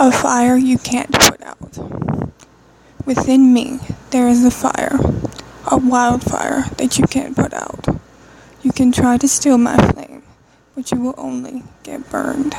A fire you can't put out. Within me, there is a fire, a wildfire that you can't put out. You can try to steal my flame, but you will only get burned.